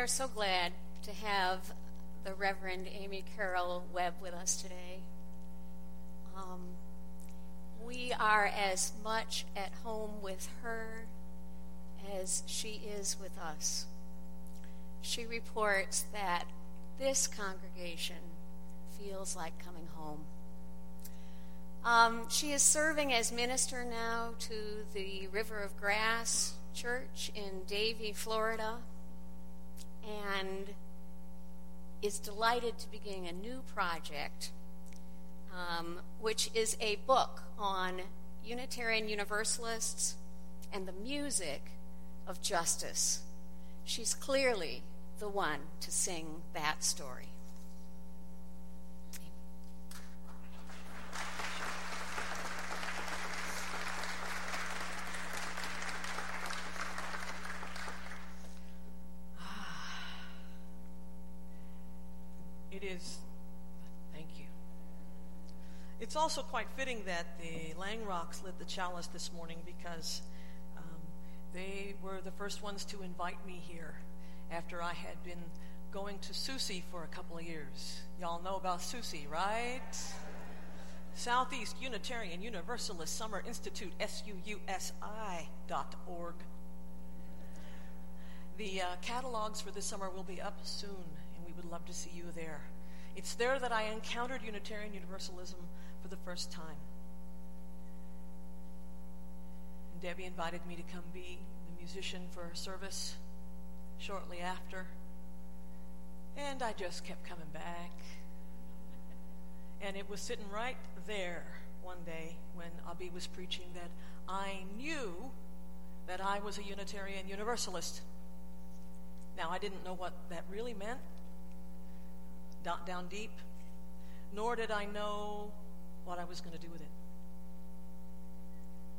are so glad to have the Reverend Amy Carroll Webb with us today. Um, we are as much at home with her as she is with us. She reports that this congregation feels like coming home. Um, she is serving as minister now to the River of Grass Church in Davie, Florida, and is delighted to begin a new project, um, which is a book on Unitarian Universalists and the music of justice. She's clearly the one to sing that story. Is, thank you. It's also quite fitting that the Langrocks lit the chalice this morning because um, they were the first ones to invite me here after I had been going to Susie for a couple of years. Y'all know about Susie, right? Southeast Unitarian Universalist Summer Institute, S-U-U-S-I dot org. The uh, catalogs for this summer will be up soon, and we would love to see you there. It's there that I encountered Unitarian Universalism for the first time. And Debbie invited me to come be the musician for her service shortly after. And I just kept coming back. And it was sitting right there one day when Abby was preaching that I knew that I was a Unitarian Universalist. Now, I didn't know what that really meant down, down deep, nor did I know what I was going to do with it.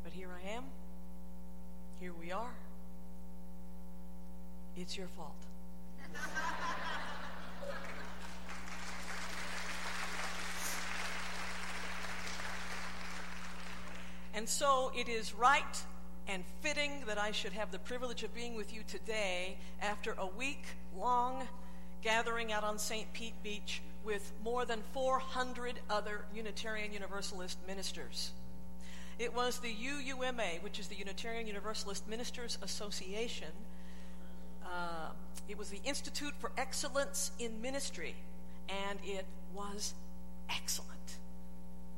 But here I am. Here we are. It's your fault. and so it is right and fitting that I should have the privilege of being with you today after a week long gathering out on St. Pete Beach with more than 400 other Unitarian Universalist ministers. It was the UUMA, which is the Unitarian Universalist Ministers Association. Uh, it was the Institute for Excellence in Ministry, and it was excellent.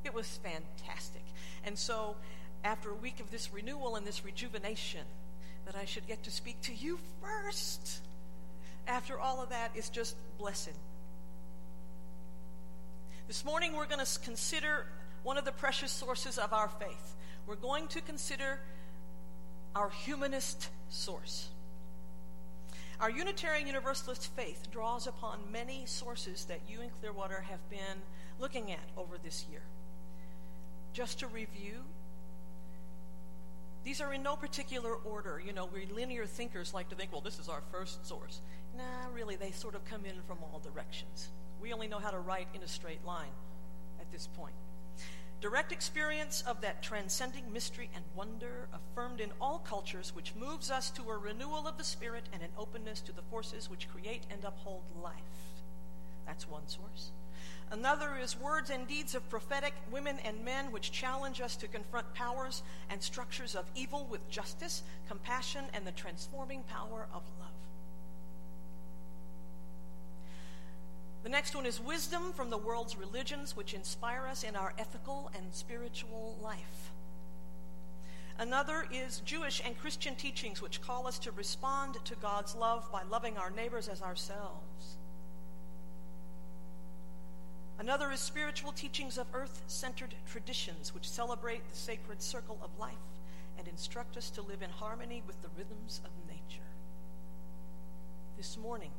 It was fantastic. And so, after a week of this renewal and this rejuvenation, that I should get to speak to you first after all of that is just blessed. This morning, we're going to consider one of the precious sources of our faith. We're going to consider our humanist source. Our Unitarian Universalist faith draws upon many sources that you in Clearwater have been looking at over this year. Just to review, these are in no particular order. You know, we linear thinkers like to think, well, this is our first source. Nah, really, they sort of come in from all directions. We only know how to write in a straight line at this point. Direct experience of that transcending mystery and wonder affirmed in all cultures, which moves us to a renewal of the spirit and an openness to the forces which create and uphold life. That's one source. Another is words and deeds of prophetic women and men which challenge us to confront powers and structures of evil with justice, compassion, and the transforming power of love. The next one is wisdom from the world's religions, which inspire us in our ethical and spiritual life. Another is Jewish and Christian teachings, which call us to respond to God's love by loving our neighbors as ourselves. Another is spiritual teachings of earth centered traditions, which celebrate the sacred circle of life and instruct us to live in harmony with the rhythms of nature. This morning,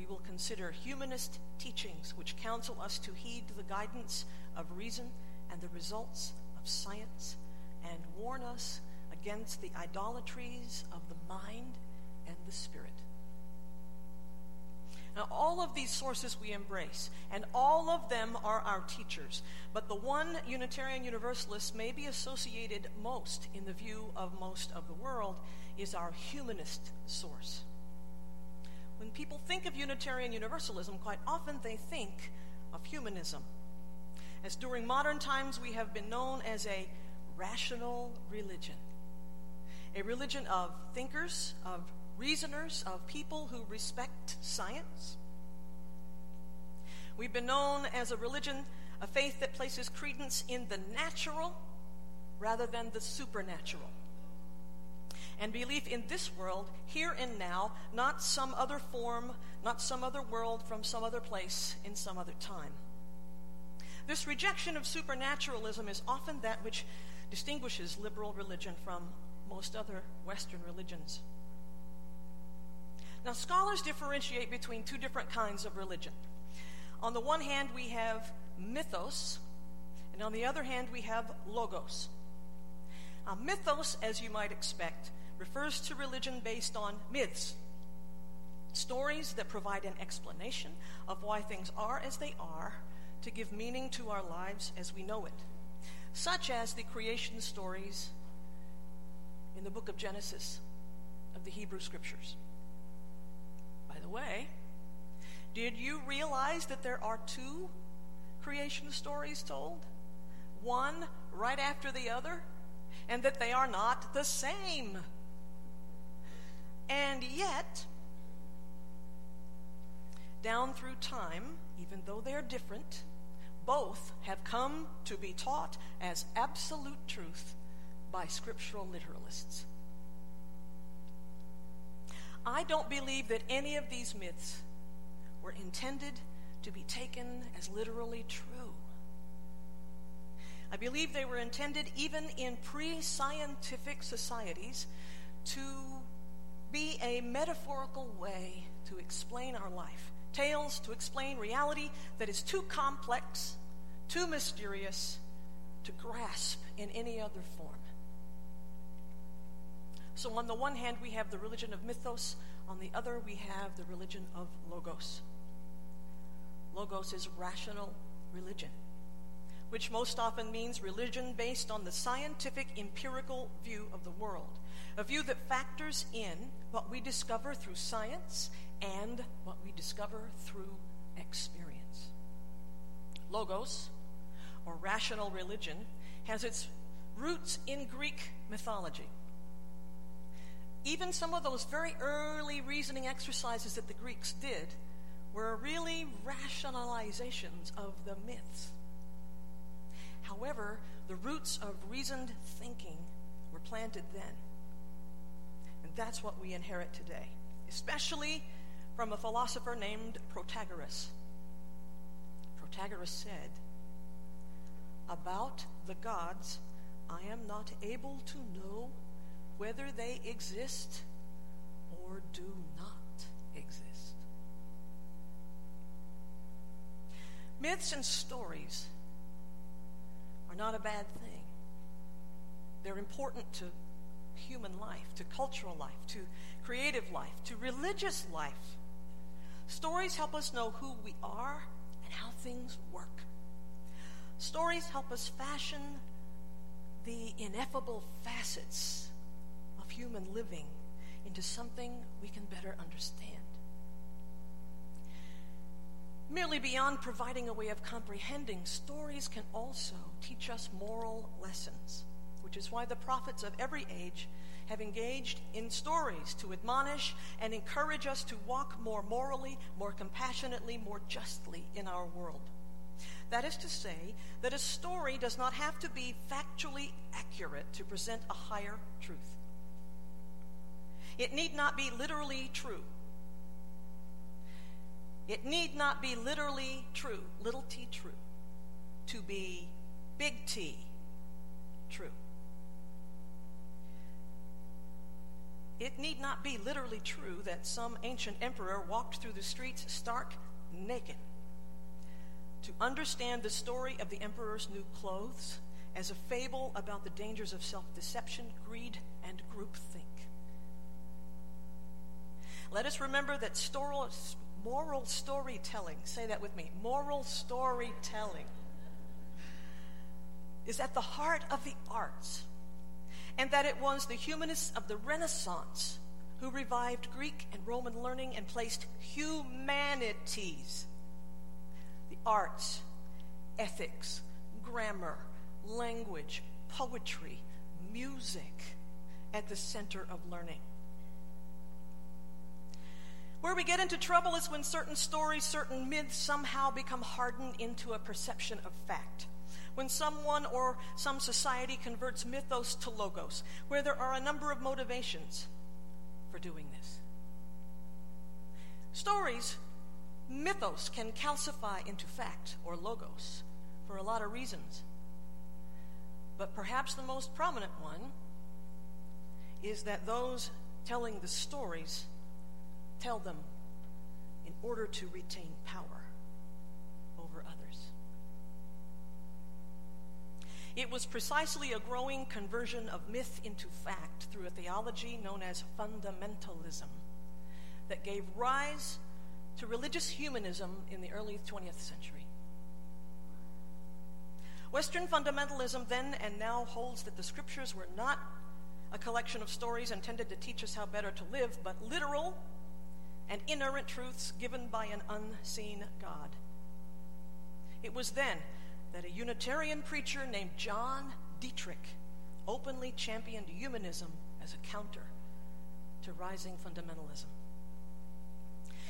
we will consider humanist teachings which counsel us to heed the guidance of reason and the results of science and warn us against the idolatries of the mind and the spirit. Now, all of these sources we embrace, and all of them are our teachers. But the one Unitarian Universalist may be associated most in the view of most of the world is our humanist source. When people think of Unitarian Universalism, quite often they think of humanism. As during modern times we have been known as a rational religion, a religion of thinkers, of reasoners, of people who respect science. We've been known as a religion, a faith that places credence in the natural rather than the supernatural and belief in this world, here and now, not some other form, not some other world from some other place in some other time. This rejection of supernaturalism is often that which distinguishes liberal religion from most other Western religions. Now, scholars differentiate between two different kinds of religion. On the one hand, we have mythos, and on the other hand, we have logos. Now, mythos, as you might expect, refers to religion based on myths, stories that provide an explanation of why things are as they are to give meaning to our lives as we know it, such as the creation stories in the book of Genesis of the Hebrew Scriptures. By the way, did you realize that there are two creation stories told? One right after the other, and that they are not the same. And yet, down through time, even though they are different, both have come to be taught as absolute truth by scriptural literalists. I don't believe that any of these myths were intended to be taken as literally true. I believe they were intended, even in pre scientific societies, to be a metaphorical way to explain our life. Tales to explain reality that is too complex, too mysterious to grasp in any other form. So, on the one hand, we have the religion of mythos, on the other, we have the religion of logos. Logos is rational religion, which most often means religion based on the scientific, empirical view of the world a view that factors in what we discover through science and what we discover through experience. Logos, or rational religion, has its roots in Greek mythology. Even some of those very early reasoning exercises that the Greeks did were really rationalizations of the myths. However, the roots of reasoned thinking were planted then. And that's what we inherit today, especially from a philosopher named Protagoras. Protagoras said, About the gods, I am not able to know whether they exist or do not exist. Myths and stories are not a bad thing. They're important to human life, to cultural life, to creative life, to religious life. Stories help us know who we are and how things work. Stories help us fashion the ineffable facets of human living into something we can better understand. Merely beyond providing a way of comprehending, stories can also teach us moral lessons which is why the prophets of every age have engaged in stories to admonish and encourage us to walk more morally, more compassionately, more justly in our world. That is to say, that a story does not have to be factually accurate to present a higher truth. It need not be literally true. It need not be literally true, little t true, to be big T true. It need not be literally true that some ancient emperor walked through the streets stark naked. To understand the story of the emperor's new clothes as a fable about the dangers of self deception, greed, and groupthink. Let us remember that moral storytelling, say that with me, moral storytelling is at the heart of the arts and that it was the humanists of the Renaissance who revived Greek and Roman learning and placed humanities, the arts, ethics, grammar, language, poetry, music at the center of learning. Where we get into trouble is when certain stories, certain myths somehow become hardened into a perception of fact. When someone or some society converts mythos to logos, where there are a number of motivations for doing this. Stories, mythos, can calcify into fact or logos for a lot of reasons. But perhaps the most prominent one is that those telling the stories tell them in order to retain power over others. It was precisely a growing conversion of myth into fact through a theology known as fundamentalism that gave rise to religious humanism in the early 20th century. Western fundamentalism then and now holds that the scriptures were not a collection of stories intended to teach us how better to live, but literal and inerrant truths given by an unseen God. It was then that a Unitarian preacher named John Dietrich openly championed humanism as a counter to rising fundamentalism.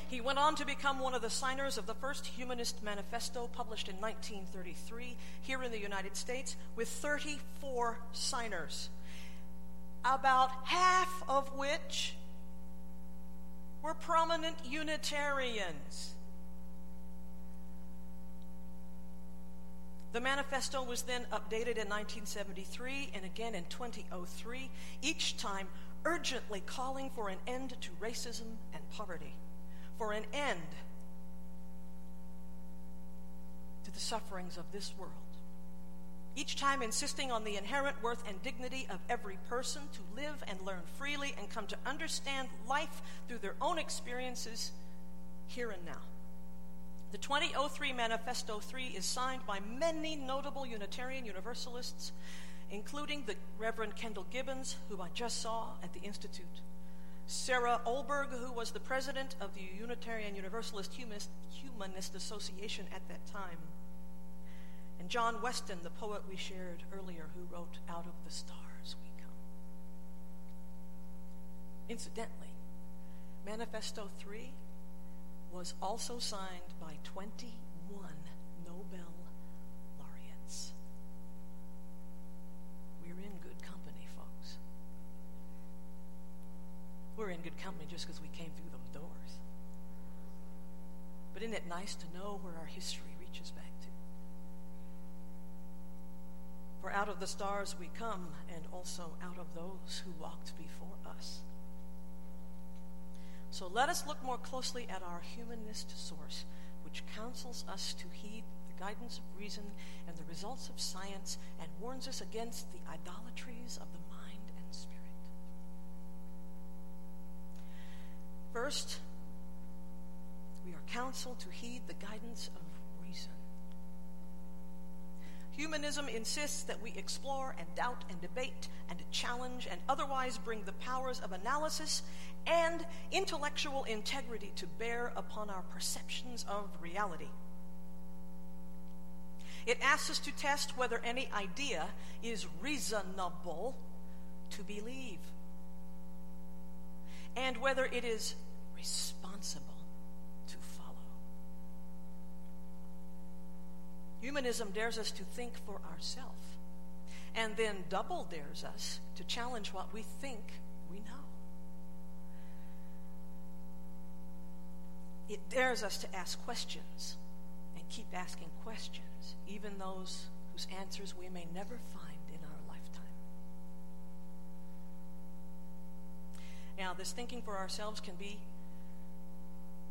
He went on to become one of the signers of the first Humanist Manifesto published in 1933 here in the United States with 34 signers, about half of which were prominent Unitarians. The manifesto was then updated in 1973 and again in 2003, each time urgently calling for an end to racism and poverty, for an end to the sufferings of this world each time insisting on the inherent worth and dignity of every person to live and learn freely and come to understand life through their own experiences here and now. The 2003 Manifesto 3 is signed by many notable Unitarian Universalists, including the Reverend Kendyl Gibbons, who I just saw at the Institute, Sarah Oelberg, who was the president of the Unitarian Universalist Humanist Association at that time and John Weston, the poet we shared earlier, who wrote Out of the Stars We Come. Incidentally, Manifesto 3 was also signed by 21 Nobel laureates. We're in good company, folks. We're in good company just because we came through those doors. But isn't it nice to know where our history reaches back? For out of the stars we come, and also out of those who walked before us. So let us look more closely at our humanist source, which counsels us to heed the guidance of reason and the results of science and warns us against the idolatries of the mind and spirit. First, we are counseled to heed the guidance of Humanism insists that we explore and doubt and debate and challenge and otherwise bring the powers of analysis and intellectual integrity to bear upon our perceptions of reality. It asks us to test whether any idea is reasonable to believe and whether it is responsible Humanism dares us to think for ourselves, and then double dares us to challenge what we think we know. It dares us to ask questions and keep asking questions, even those whose answers we may never find in our lifetime. Now, this thinking for ourselves can be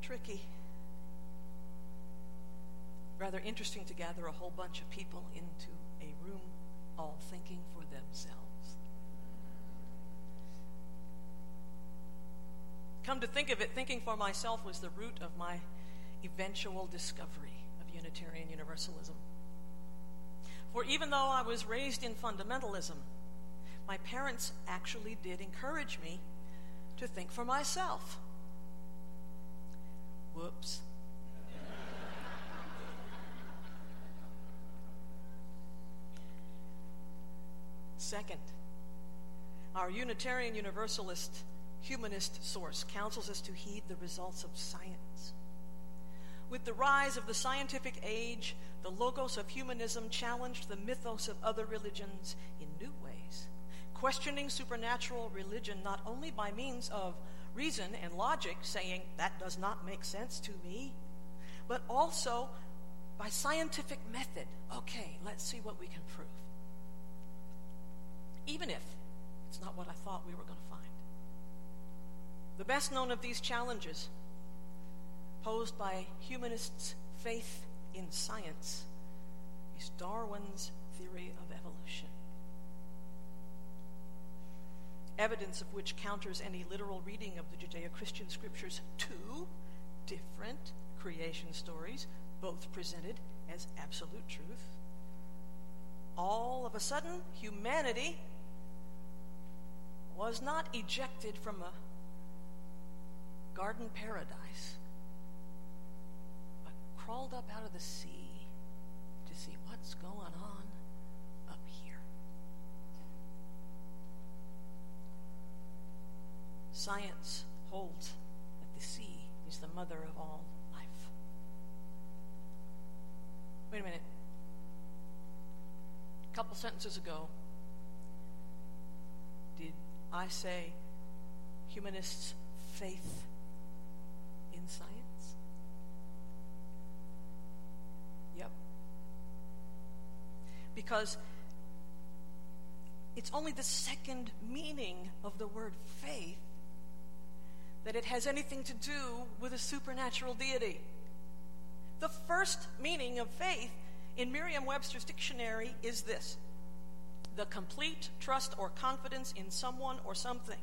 tricky rather interesting to gather a whole bunch of people into a room all thinking for themselves. Come to think of it, thinking for myself was the root of my eventual discovery of Unitarian Universalism. For even though I was raised in fundamentalism, my parents actually did encourage me to think for myself. Whoops. Second, our Unitarian Universalist humanist source counsels us to heed the results of science. With the rise of the scientific age, the logos of humanism challenged the mythos of other religions in new ways, questioning supernatural religion not only by means of reason and logic, saying, that does not make sense to me, but also by scientific method. Okay, let's see what we can prove. Even if it's not what I thought we were going to find. The best known of these challenges, posed by humanists' faith in science, is Darwin's theory of evolution. Evidence of which counters any literal reading of the Judeo Christian scriptures two different creation stories, both presented as absolute truth. All of a sudden, humanity was not ejected from a garden paradise, but crawled up out of the sea to see what's going on up here. Science holds that the sea is the mother of all life. Wait a minute. A couple sentences ago, I say humanists' faith in science? Yep. Because it's only the second meaning of the word faith that it has anything to do with a supernatural deity. The first meaning of faith in Merriam Webster's dictionary is this the complete trust or confidence in someone or something.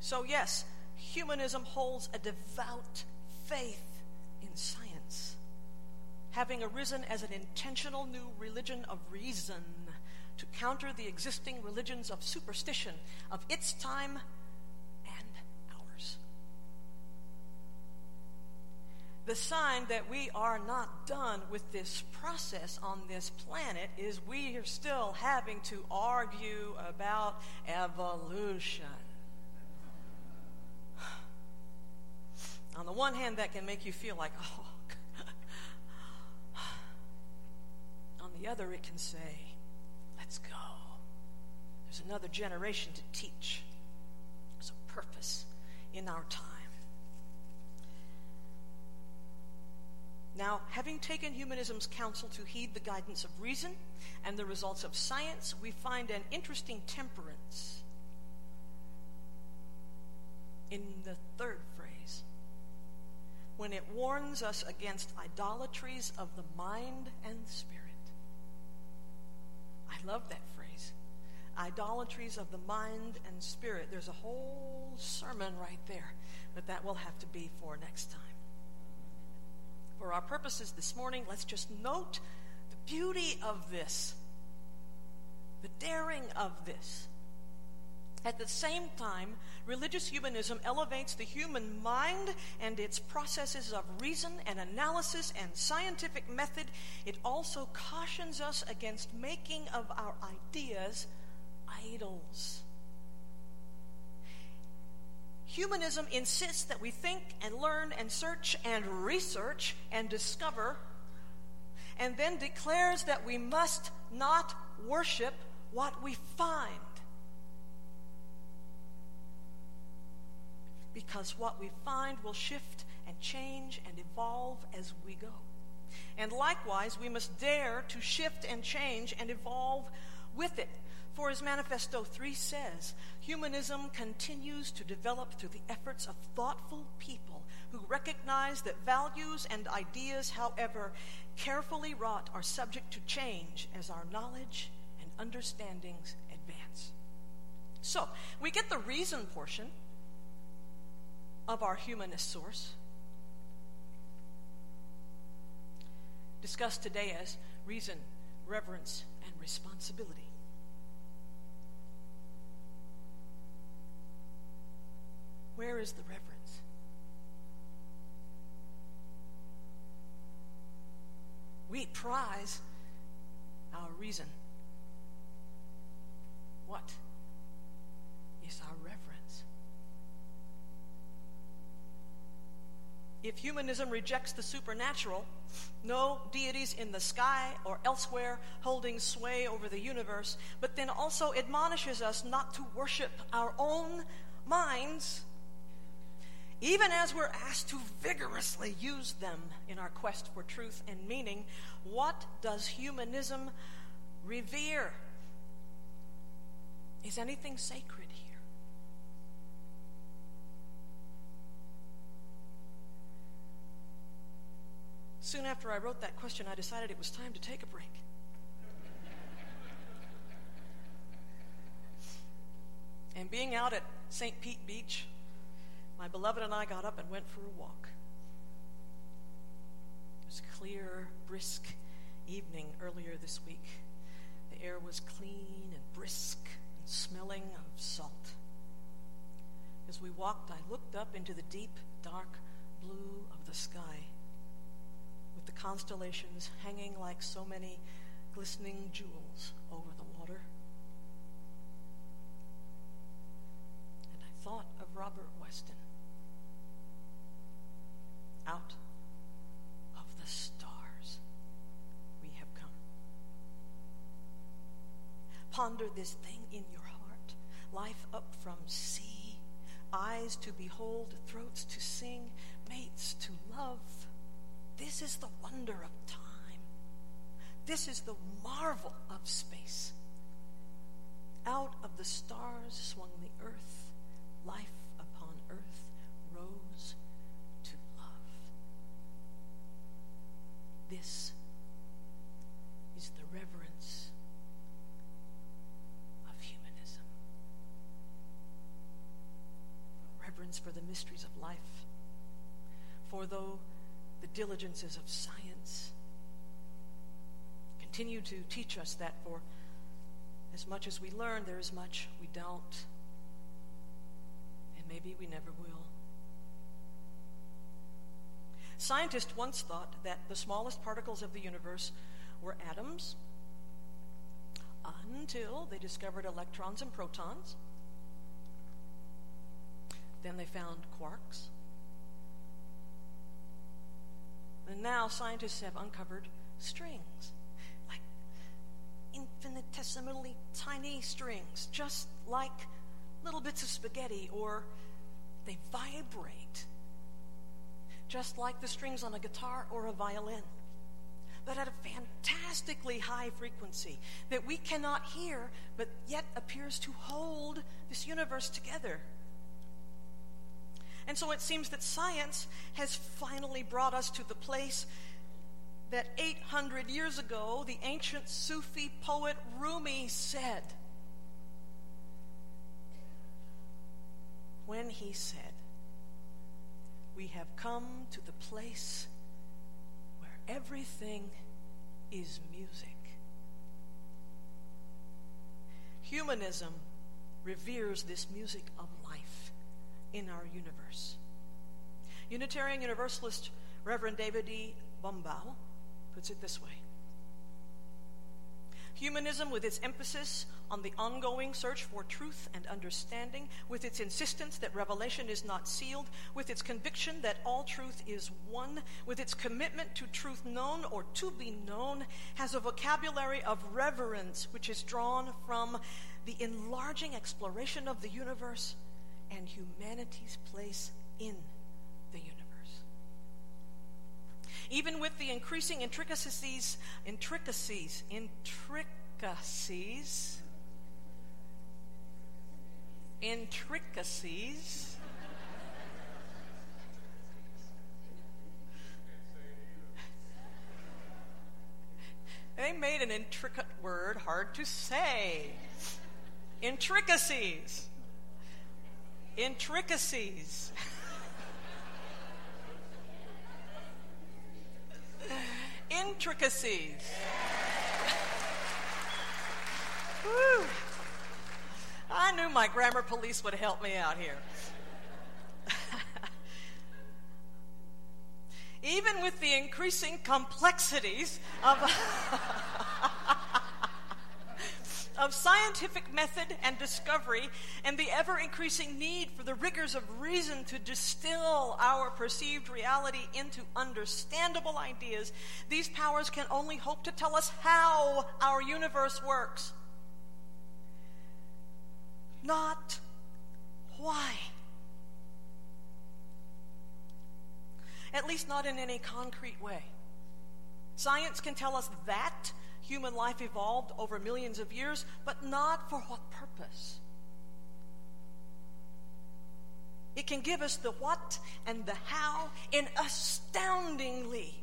So, yes, humanism holds a devout faith in science, having arisen as an intentional new religion of reason to counter the existing religions of superstition of its time the sign that we are not done with this process on this planet is we are still having to argue about evolution. On the one hand, that can make you feel like, oh, on the other, it can say, let's go. There's another generation to teach. There's a purpose in our time. Now, having taken humanism's counsel to heed the guidance of reason and the results of science, we find an interesting temperance in the third phrase when it warns us against idolatries of the mind and spirit. I love that phrase. Idolatries of the mind and spirit. There's a whole sermon right there, but that will have to be for next time. For our purposes this morning, let's just note the beauty of this, the daring of this. At the same time, religious humanism elevates the human mind and its processes of reason and analysis and scientific method. It also cautions us against making of our ideas idols. Humanism insists that we think and learn and search and research and discover, and then declares that we must not worship what we find. Because what we find will shift and change and evolve as we go. And likewise, we must dare to shift and change and evolve with it. For as Manifesto 3 says, humanism continues to develop through the efforts of thoughtful people who recognize that values and ideas, however carefully wrought, are subject to change as our knowledge and understandings advance. So, we get the reason portion of our humanist source, discussed today as reason, reverence, and responsibility. Where is the reverence? We prize our reason. What is our reverence? If humanism rejects the supernatural, no deities in the sky or elsewhere holding sway over the universe, but then also admonishes us not to worship our own minds, even as we're asked to vigorously use them in our quest for truth and meaning, what does humanism revere? Is anything sacred here? Soon after I wrote that question, I decided it was time to take a break. and being out at St. Pete Beach, my beloved and I got up and went for a walk. It was a clear, brisk evening earlier this week. The air was clean and brisk and smelling of salt. As we walked, I looked up into the deep, dark blue of the sky with the constellations hanging like so many glistening jewels over the water. And I thought of Robert Weston out of the stars we have come. Ponder this thing in your heart life up from sea, eyes to behold, throats to sing, mates to love. This is the wonder of time. This is the marvel of space. Out of the stars swung the earth, life upon earth rose This is the reverence of humanism. Reverence for the mysteries of life. For though the diligences of science continue to teach us that for as much as we learn, there is much we don't, and maybe we never will. Scientists once thought that the smallest particles of the universe were atoms until they discovered electrons and protons. Then they found quarks. And now scientists have uncovered strings, like infinitesimally tiny strings, just like little bits of spaghetti, or they vibrate, just like the strings on a guitar or a violin, but at a fantastically high frequency that we cannot hear, but yet appears to hold this universe together. And so it seems that science has finally brought us to the place that 800 years ago the ancient Sufi poet Rumi said. When he said, We have come to the place where everything is music. Humanism reveres this music of life in our universe. Unitarian Universalist Reverend David E. Bumbaugh puts it this way Humanism, with its emphasis on the ongoing search for truth and understanding, with its insistence that revelation is not sealed, with its conviction that all truth is one, with its commitment to truth known or to be known, has a vocabulary of reverence which is drawn from the enlarging exploration of the universe and humanity's place in the universe. Even with the increasing intricacies, intricacies, intricacies, intricacies. They made an intricate word hard to say. Intricacies intricacies. intricacies. Yeah. I knew my grammar police would help me out here. Even with the increasing complexities of. of scientific method and discovery and the ever increasing need for the rigors of reason to distill our perceived reality into understandable ideas, these powers can only hope to tell us how our universe works, not why. At least not in any concrete way. Science can tell us that human life evolved over millions of years, but not for what purpose. It can give us the what and the how in astoundingly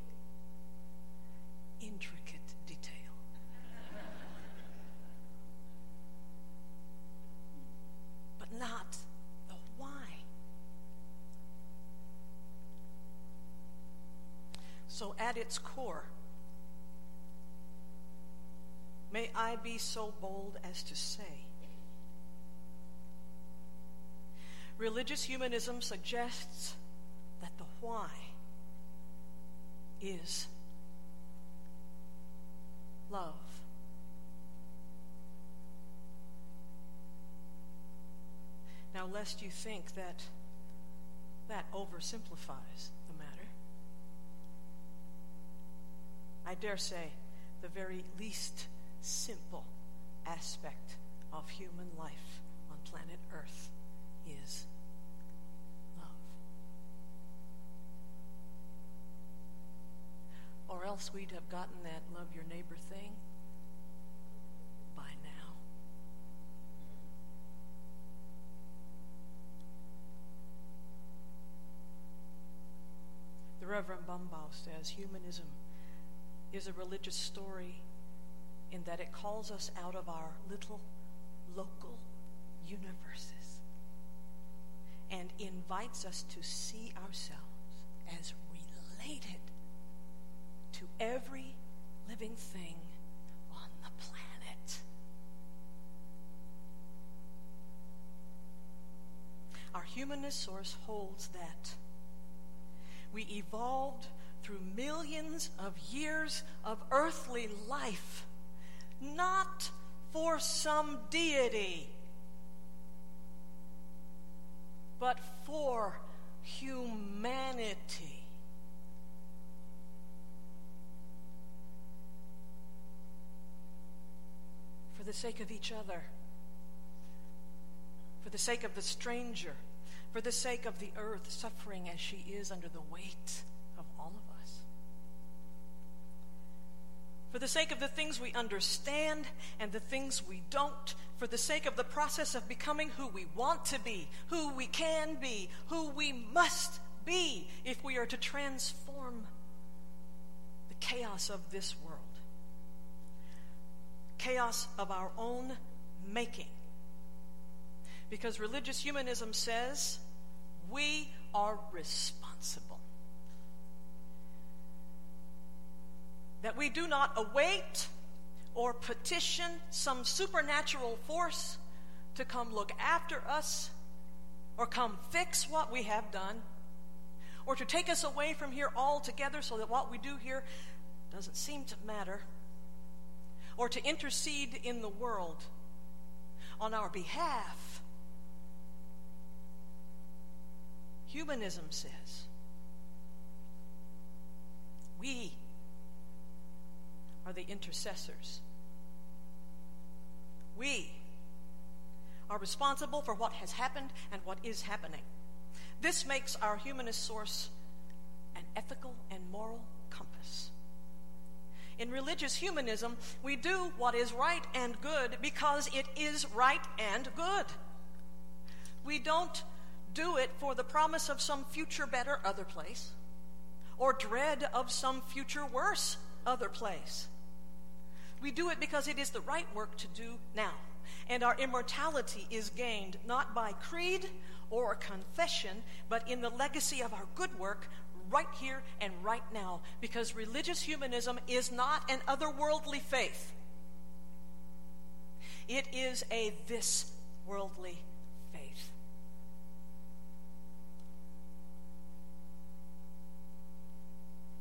intricate detail. but not the why. So, at its core, May I be so bold as to say. Religious humanism suggests that the why is love. Now, lest you think that that oversimplifies the matter, I dare say the very least simple aspect of human life on planet Earth is love. Or else we'd have gotten that love your neighbor thing by now. The Reverend Bumbaugh says humanism is a religious story in that it calls us out of our little local universes and invites us to see ourselves as related to every living thing on the planet. Our humanist source holds that we evolved through millions of years of earthly life not for some deity, but for humanity. For the sake of each other, for the sake of the stranger, for the sake of the earth suffering as she is under the weight for the sake of the things we understand and the things we don't, for the sake of the process of becoming who we want to be, who we can be, who we must be if we are to transform the chaos of this world, chaos of our own making. Because religious humanism says we are responsible. That we do not await or petition some supernatural force to come look after us or come fix what we have done or to take us away from here altogether so that what we do here doesn't seem to matter or to intercede in the world on our behalf. Humanism says we are the intercessors. We are responsible for what has happened and what is happening. This makes our humanist source an ethical and moral compass. In religious humanism, we do what is right and good because it is right and good. We don't do it for the promise of some future better other place or dread of some future worse other place. We do it because it is the right work to do now. And our immortality is gained not by creed or confession, but in the legacy of our good work right here and right now. Because religious humanism is not an otherworldly faith, it is a this worldly faith.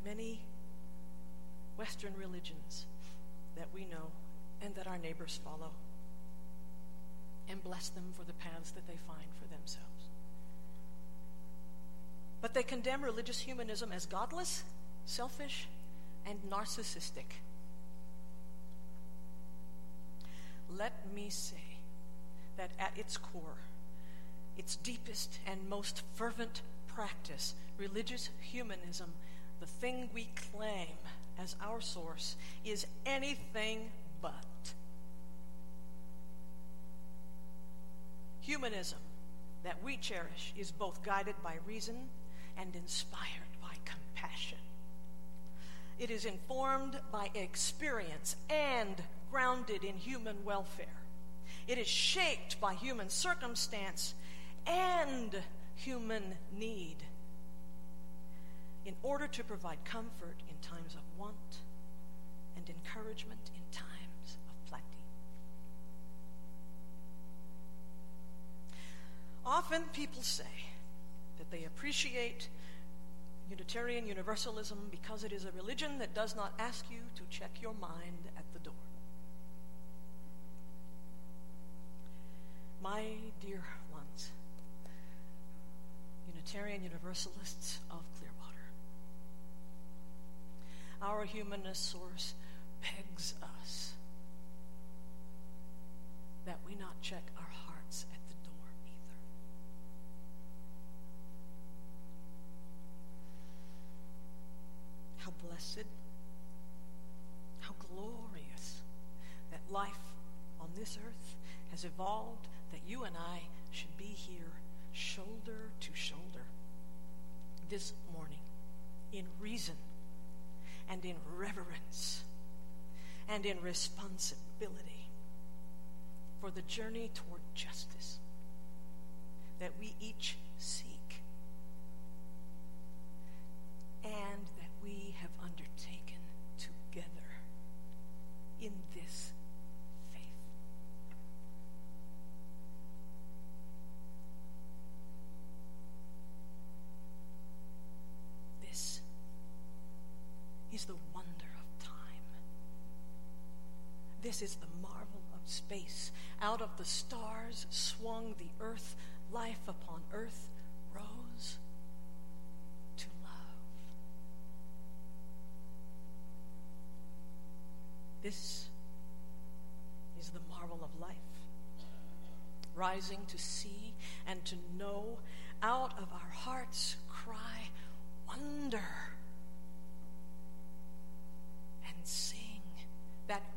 many Western religions that we know and that our neighbors follow, and bless them for the paths that they find for themselves. But they condemn religious humanism as godless, selfish, and narcissistic. Let me say that at its core, its deepest and most fervent practice, religious humanism, the thing we claim as our source, is anything but. Humanism that we cherish is both guided by reason and inspired by compassion. It is informed by experience and grounded in human welfare. It is shaped by human circumstance and human need in order to provide comfort times of want and encouragement in times of plenty. Often people say that they appreciate Unitarian Universalism because it is a religion that does not ask you to check your mind at the door. My dear ones, Unitarian Universalists of our humanist source begs us that we not check our hearts at the door either. How blessed, how glorious that life on this earth has evolved that you and I should be here shoulder to shoulder this morning in reason and in reverence and in responsibility for the journey toward justice that we each seek and that we have undertaken together in this faith. This is the wonder of time. This is the marvel of space. Out of the stars swung the earth, life upon earth rose to love. This is the marvel of life. Rising to see and to know, out of our hearts cry wonder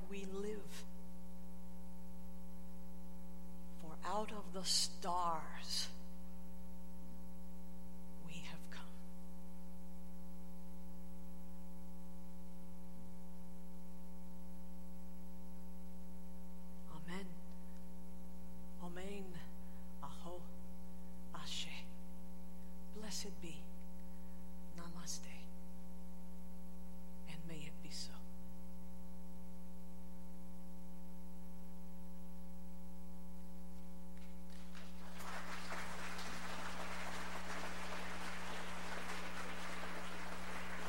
we live. For out of the stars